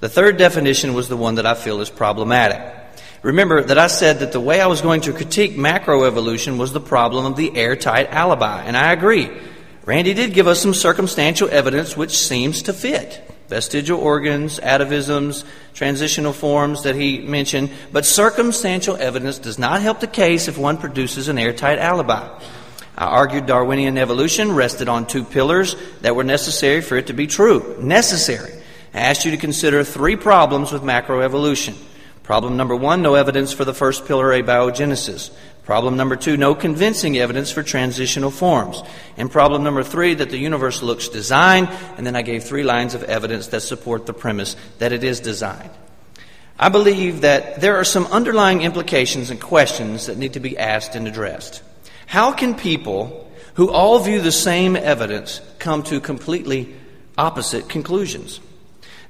The third definition was the one that I feel is problematic. Remember that I said that the way I was going to critique macroevolution was the problem of the airtight alibi, and I agree. Randy did give us some circumstantial evidence which seems to fit vestigial organs, atavisms, transitional forms that he mentioned, but circumstantial evidence does not help the case if one produces an airtight alibi. I argued Darwinian evolution rested on two pillars that were necessary for it to be true. Necessary. I asked you to consider three problems with macroevolution. Problem number one, no evidence for the first pillar, abiogenesis. Problem number two, no convincing evidence for transitional forms. And problem number three, that the universe looks designed. And then I gave three lines of evidence that support the premise that it is designed. I believe that there are some underlying implications and questions that need to be asked and addressed. How can people who all view the same evidence come to completely opposite conclusions.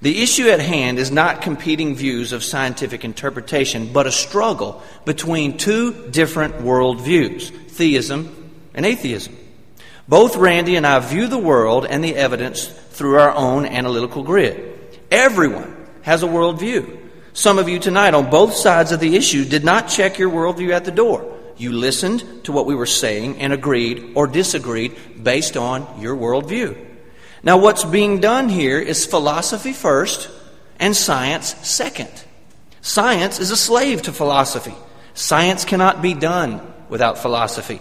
The issue at hand is not competing views of scientific interpretation, but a struggle between two different worldviews theism and atheism. Both Randy and I view the world and the evidence through our own analytical grid. Everyone has a worldview. Some of you tonight on both sides of the issue did not check your worldview at the door. You listened to what we were saying and agreed or disagreed based on your worldview. Now, what's being done here is philosophy first and science second. Science is a slave to philosophy. Science cannot be done without philosophy.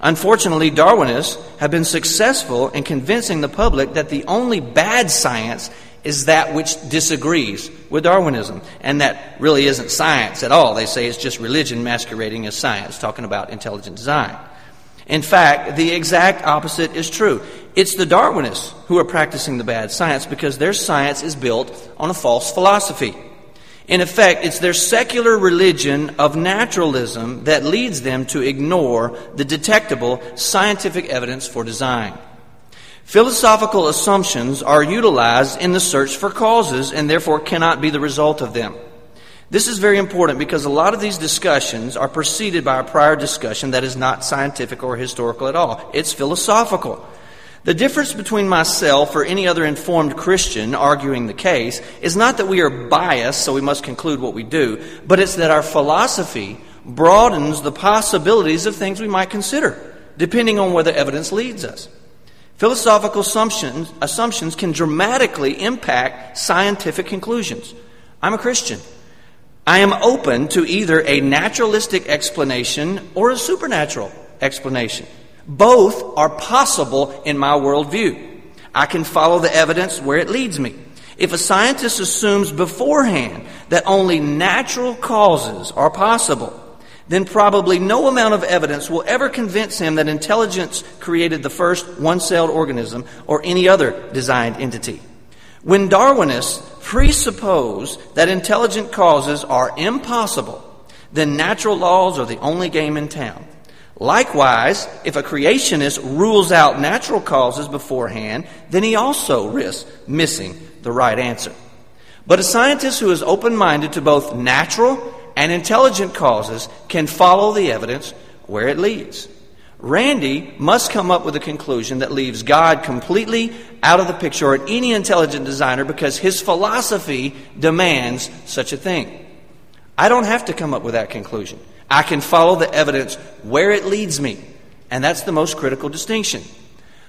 Unfortunately, Darwinists have been successful in convincing the public that the only bad science is that which disagrees with Darwinism. And that really isn't science at all. They say it's just religion masquerading as science, talking about intelligent design. In fact, the exact opposite is true. It's the Darwinists who are practicing the bad science because their science is built on a false philosophy. In effect, it's their secular religion of naturalism that leads them to ignore the detectable scientific evidence for design. Philosophical assumptions are utilized in the search for causes and therefore cannot be the result of them. This is very important because a lot of these discussions are preceded by a prior discussion that is not scientific or historical at all. It's philosophical. The difference between myself or any other informed Christian arguing the case is not that we are biased, so we must conclude what we do, but it's that our philosophy broadens the possibilities of things we might consider, depending on where the evidence leads us. Philosophical assumptions, assumptions can dramatically impact scientific conclusions. I'm a Christian. I am open to either a naturalistic explanation or a supernatural explanation. Both are possible in my worldview. I can follow the evidence where it leads me. If a scientist assumes beforehand that only natural causes are possible, then probably no amount of evidence will ever convince him that intelligence created the first one celled organism or any other designed entity. When Darwinists presuppose that intelligent causes are impossible, then natural laws are the only game in town. Likewise, if a creationist rules out natural causes beforehand, then he also risks missing the right answer. But a scientist who is open minded to both natural and intelligent causes can follow the evidence where it leads. Randy must come up with a conclusion that leaves God completely out of the picture or any intelligent designer because his philosophy demands such a thing. I don't have to come up with that conclusion. I can follow the evidence where it leads me. And that's the most critical distinction.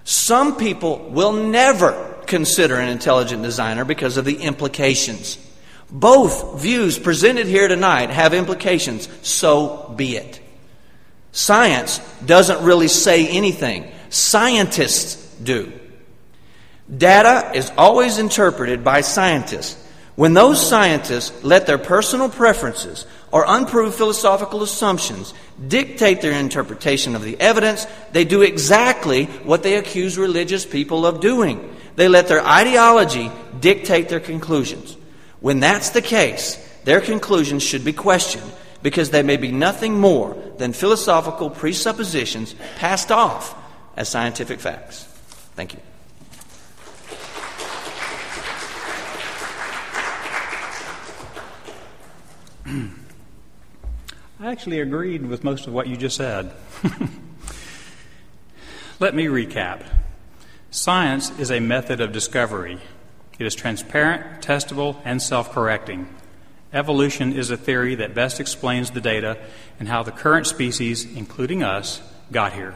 Some people will never consider an intelligent designer because of the implications. Both views presented here tonight have implications, so be it. Science doesn't really say anything, scientists do. Data is always interpreted by scientists. When those scientists let their personal preferences or unproved philosophical assumptions dictate their interpretation of the evidence, they do exactly what they accuse religious people of doing. They let their ideology dictate their conclusions. When that's the case, their conclusions should be questioned because they may be nothing more than philosophical presuppositions passed off as scientific facts. Thank you. I actually agreed with most of what you just said. Let me recap. Science is a method of discovery. It is transparent, testable, and self correcting. Evolution is a theory that best explains the data and how the current species, including us, got here.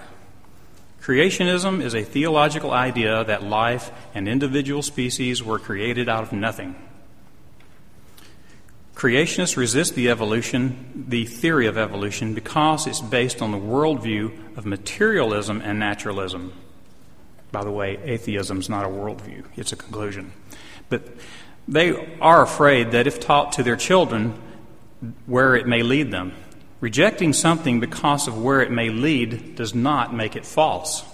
Creationism is a theological idea that life and individual species were created out of nothing. Creationists resist the evolution, the theory of evolution, because it's based on the worldview of materialism and naturalism. By the way, atheism is not a worldview, it's a conclusion. But they are afraid that if taught to their children where it may lead them, rejecting something because of where it may lead does not make it false.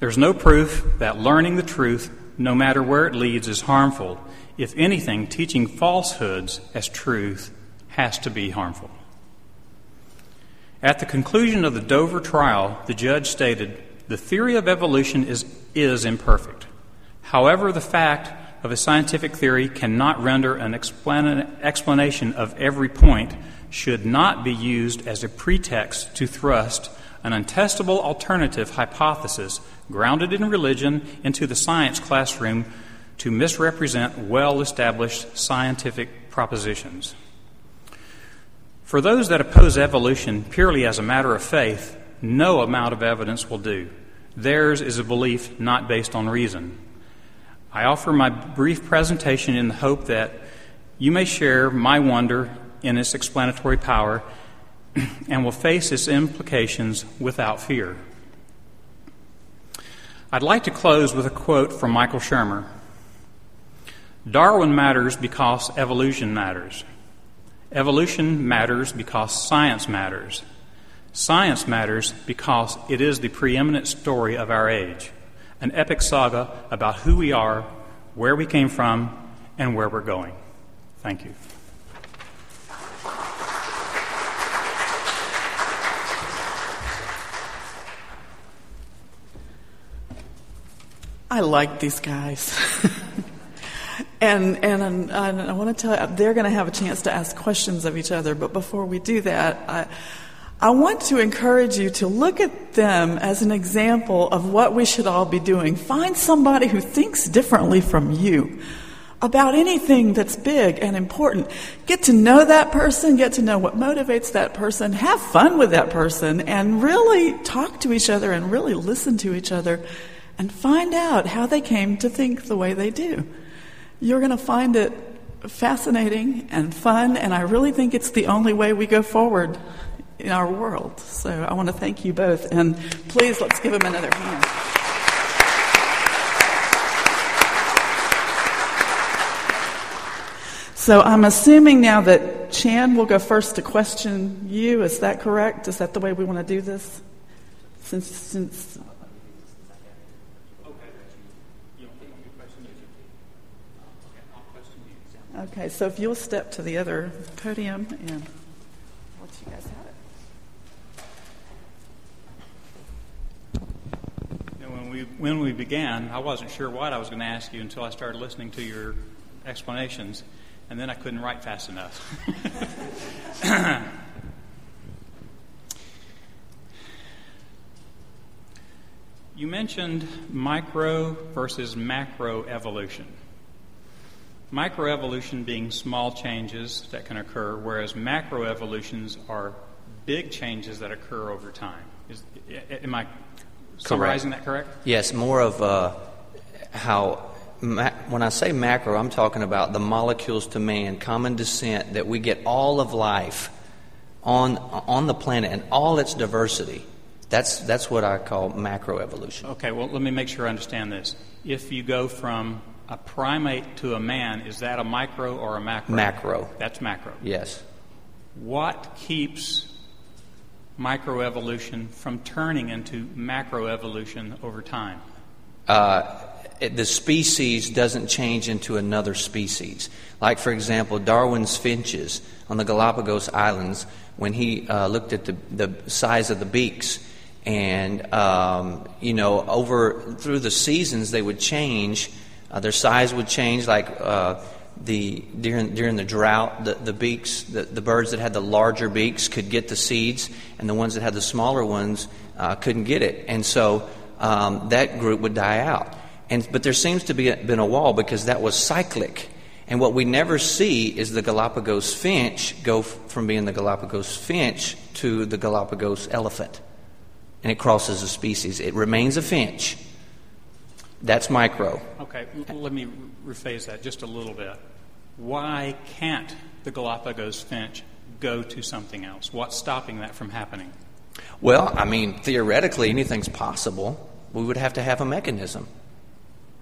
There's no proof that learning the truth, no matter where it leads, is harmful. If anything, teaching falsehoods as truth has to be harmful. At the conclusion of the Dover trial, the judge stated the theory of evolution is, is imperfect. However, the fact of a scientific theory cannot render an explanation of every point should not be used as a pretext to thrust an untestable alternative hypothesis grounded in religion into the science classroom to misrepresent well established scientific propositions. For those that oppose evolution purely as a matter of faith, no amount of evidence will do. Theirs is a belief not based on reason. I offer my brief presentation in the hope that you may share my wonder in its explanatory power and will face its implications without fear. I'd like to close with a quote from Michael Shermer Darwin matters because evolution matters. Evolution matters because science matters. Science matters because it is the preeminent story of our age, an epic saga about who we are, where we came from, and where we're going. Thank you. I like these guys. and and, and I want to tell you, they're going to have a chance to ask questions of each other. But before we do that, I, I want to encourage you to look at them as an example of what we should all be doing. Find somebody who thinks differently from you about anything that's big and important. Get to know that person, get to know what motivates that person, have fun with that person, and really talk to each other and really listen to each other and find out how they came to think the way they do. You're going to find it fascinating and fun, and I really think it's the only way we go forward in our world. So I want to thank you both, and please let's give them another hand. So I'm assuming now that Chan will go first to question you. Is that correct? Is that the way we want to do this? Since, since Okay, so if you'll step to the other podium and let you guys have it. when we when we began, I wasn't sure what I was going to ask you until I started listening to your explanations, and then I couldn't write fast enough. you mentioned micro versus macro evolution. Microevolution being small changes that can occur, whereas macroevolutions are big changes that occur over time. Is, am I summarizing correct. that correct? Yes, more of uh, how, ma- when I say macro, I'm talking about the molecules to man, common descent, that we get all of life on, on the planet and all its diversity. That's, that's what I call macroevolution. Okay, well, let me make sure I understand this. If you go from a primate to a man, is that a micro or a macro? Macro. That's macro. Yes. What keeps microevolution from turning into macroevolution over time? Uh, the species doesn't change into another species. Like, for example, Darwin's finches on the Galapagos Islands, when he uh, looked at the, the size of the beaks, and, um, you know, over through the seasons, they would change uh, their size would change, like uh, the during during the drought, the, the beaks, the, the birds that had the larger beaks could get the seeds, and the ones that had the smaller ones uh, couldn't get it, and so um, that group would die out. And but there seems to be a, been a wall because that was cyclic. And what we never see is the Galapagos finch go f- from being the Galapagos finch to the Galapagos elephant. And it crosses a species. It remains a finch, that's micro. Okay, let me rephrase that just a little bit. Why can't the Galapagos finch go to something else? What's stopping that from happening? Well, I mean, theoretically, anything's possible. We would have to have a mechanism.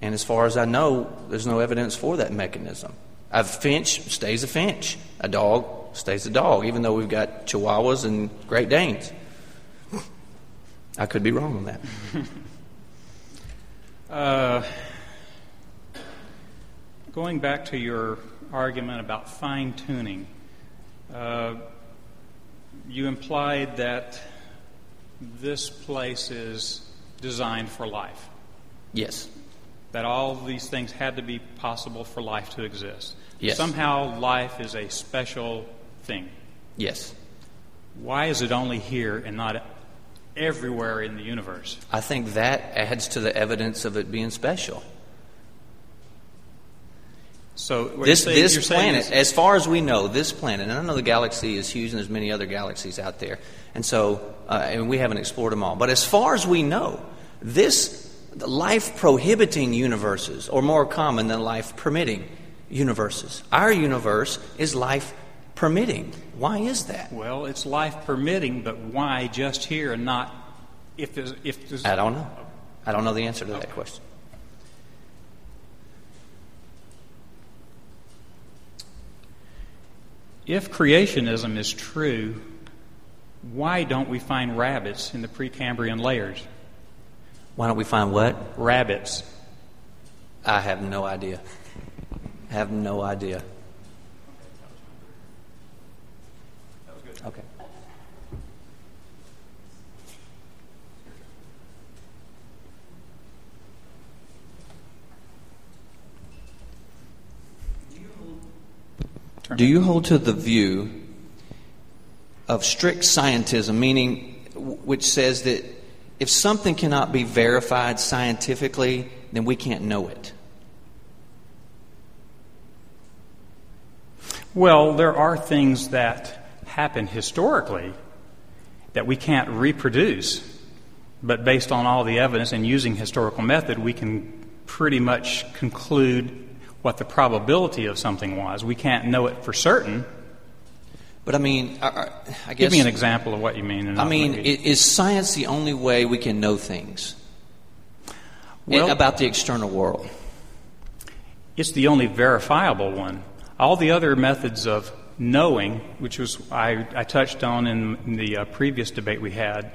And as far as I know, there's no evidence for that mechanism. A finch stays a finch, a dog stays a dog, even though we've got chihuahuas and Great Danes. I could be wrong on that. Uh, going back to your argument about fine tuning, uh, you implied that this place is designed for life. Yes. that all these things had to be possible for life to exist. Yes. Somehow life is a special thing. Yes. Why is it only here and not everywhere in the universe? I think that adds to the evidence of it being special. So This, saying- this planet, as far as we know, this planet, and I know the galaxy is huge and there's many other galaxies out there, and so, uh, and we haven't explored them all, but as far as we know, this life prohibiting universes are more common than life permitting universes. Our universe is life permitting. Why is that? well, it's life permitting, but why just here and not if there's if there's I don't know. I don't know the answer to that question. If creationism is true, why don't we find rabbits in the Precambrian layers? Why don't we find what? Rabbits. I have no idea. I Have no idea. Do you hold to the view of strict scientism, meaning which says that if something cannot be verified scientifically, then we can't know it? Well, there are things that happen historically that we can't reproduce, but based on all the evidence and using historical method, we can pretty much conclude what the probability of something was. We can't know it for certain. But I mean, I, I- guess. Give me an example of what you mean. I mean, is science the only way we can know things Well- about the external world? It's the only verifiable one. All the other methods of knowing, which was I, I touched on in, in the uh, previous debate we had,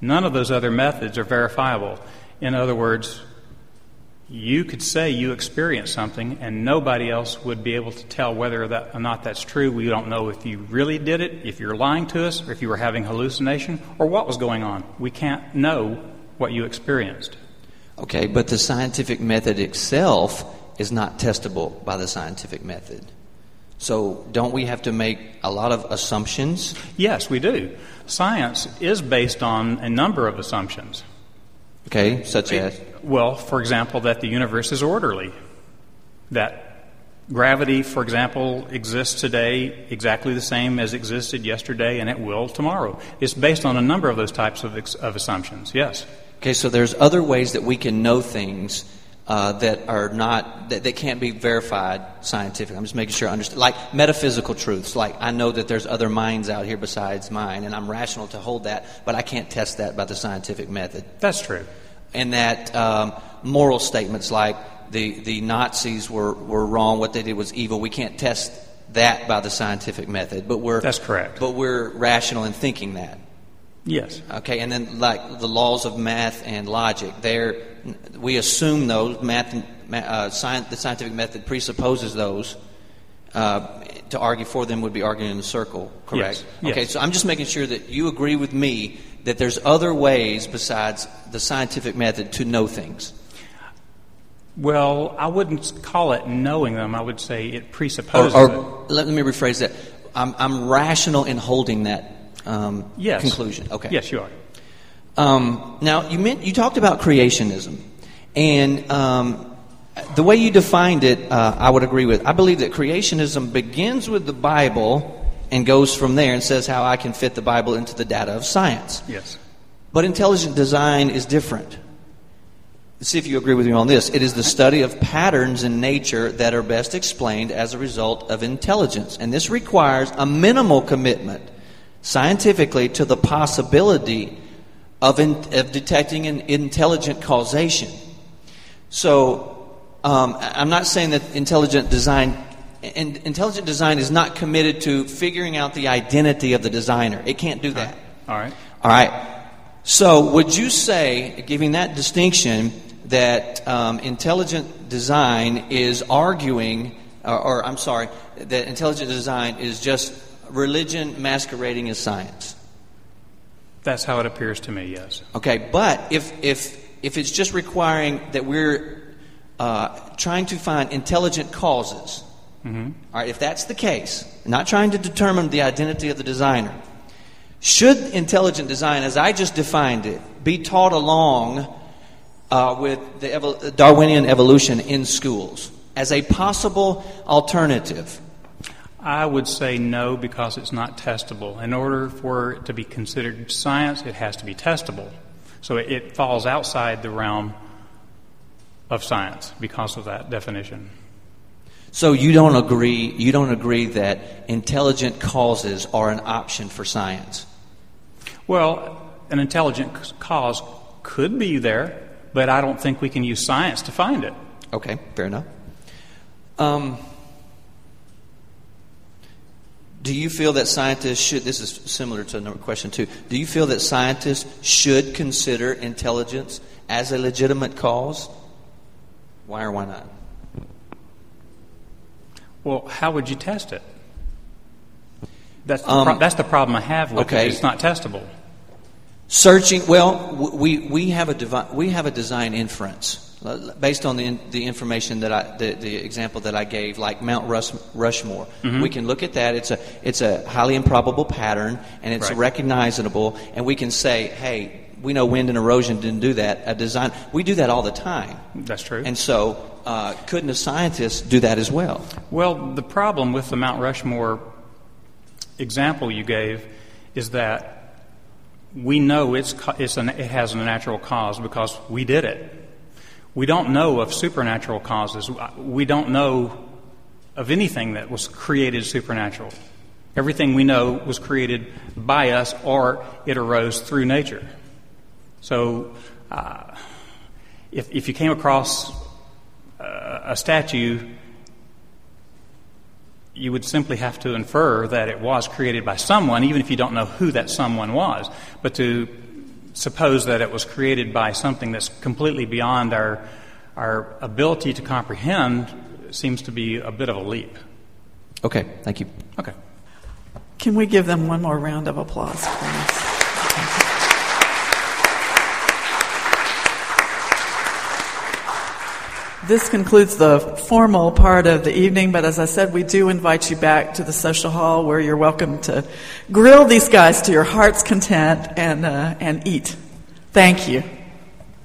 none of those other methods are verifiable. In other words, you could say you experienced something, and nobody else would be able to tell whether that, or not that's true. We don't know if you really did it, if you're lying to us, or if you were having hallucination, or what was going on. We can't know what you experienced. Okay, but the scientific method itself is not testable by the scientific method. So, don't we have to make a lot of assumptions? Yes, we do. Science is based on a number of assumptions. Okay, such as. Well, for example, that the universe is orderly. That gravity, for example, exists today exactly the same as existed yesterday and it will tomorrow. It's based on a number of those types of, of assumptions, yes. Okay, so there's other ways that we can know things uh, that are not that, that can't be verified scientifically. I'm just making sure I understand. Like metaphysical truths. Like I know that there's other minds out here besides mine, and I'm rational to hold that, but I can't test that by the scientific method. That's true. And that um, moral statements like the the Nazis were were wrong, what they did was evil. We can't test that by the scientific method, but we're That's correct. But we're rational in thinking that. Yes. Okay, and then like the laws of math and logic, there we assume those math, uh, science, the scientific method presupposes those. Uh, to argue for them would be arguing in a circle, correct? Yes, Okay, yes. so I'm just making sure that you agree with me that there's other ways besides the scientific method to know things. Well, I wouldn't call it knowing them. I would say it presupposes it. or let me rephrase that. I'm, I'm rational in holding that um, Yes. conclusion. Okay. Yes, you are. Um, now, you, meant, you talked about creationism, and um, the way you defined it, uh, I would agree with. I believe that creationism begins with the Bible and goes from there and says how I can fit the Bible into the data of science. Yes. But intelligent design is different. Let's see if you agree with me on this. It is the study of patterns in nature that are best explained as a result of intelligence. And this requires a minimal commitment scientifically to the possibility of, in, of detecting an intelligent causation. So, um, I'm not saying that intelligent design, in, intelligent design is not committed to figuring out the identity of the designer. It can't do that. All right. All right. So, would you say, giving that distinction, that um, intelligent design is arguing, or, or I'm sorry, that intelligent design is just religion masquerading as science? That's how it appears to me, yes. Okay, but if if if it's just requiring that we're uh, trying to find intelligent causes. Mm-hmm. All right, if that's the case, not trying to determine the identity of the designer, should intelligent design, as I just defined it, be taught along uh, with the Darwinian evolution in schools as a possible alternative? I would say no because it's not testable. In order for it to be considered science, it has to be testable. So it, falls outside the realm of science because of that definition. So you don't agree you don't agree that intelligent causes are an option for science? Well, an intelligent cause could be there, but I don't think we can use science to find it. Okay, fair enough. Um, do you feel that scientists should, this is similar to another question too, do you feel that scientists should consider intelligence as a legitimate cause? Why or why not? Well, how would you test it? That's the, Um, pro- that's the problem I have with okay. it. It's not testable. Searching, well, we, we, have a devi- we have a design inference based on the, the information that I, the, the example that I gave, like Mount Rush, Rushmore. Mm-hmm. We can look at that. It's a, it's a highly improbable pattern, and it's Right. recognizable, and we can say, hey, we know wind and erosion didn't do that. A design, we do that all the time. That's true. And so, uh, couldn't a scientist do that as well? Well, the problem with the Mount Rushmore example you gave is that we know it's, it's an, it has a natural cause because we did it. We don't know of supernatural causes. We don't know of anything that was created supernatural. Everything we know was created by us or it arose through nature. So, uh, if, if you came across uh, a statue you would simply have to infer that it was created by someone, even if you don't know who that someone was. But to suppose that it was created by something that's completely beyond our, our ability to comprehend seems to be a bit of a leap. Okay, thank you. Okay. Can we give them one more round of applause, please? This concludes the formal part of the evening, but as I said, we do invite you back to the social hall where you're welcome to grill these guys to your heart's content and, uh, and eat. Thank you.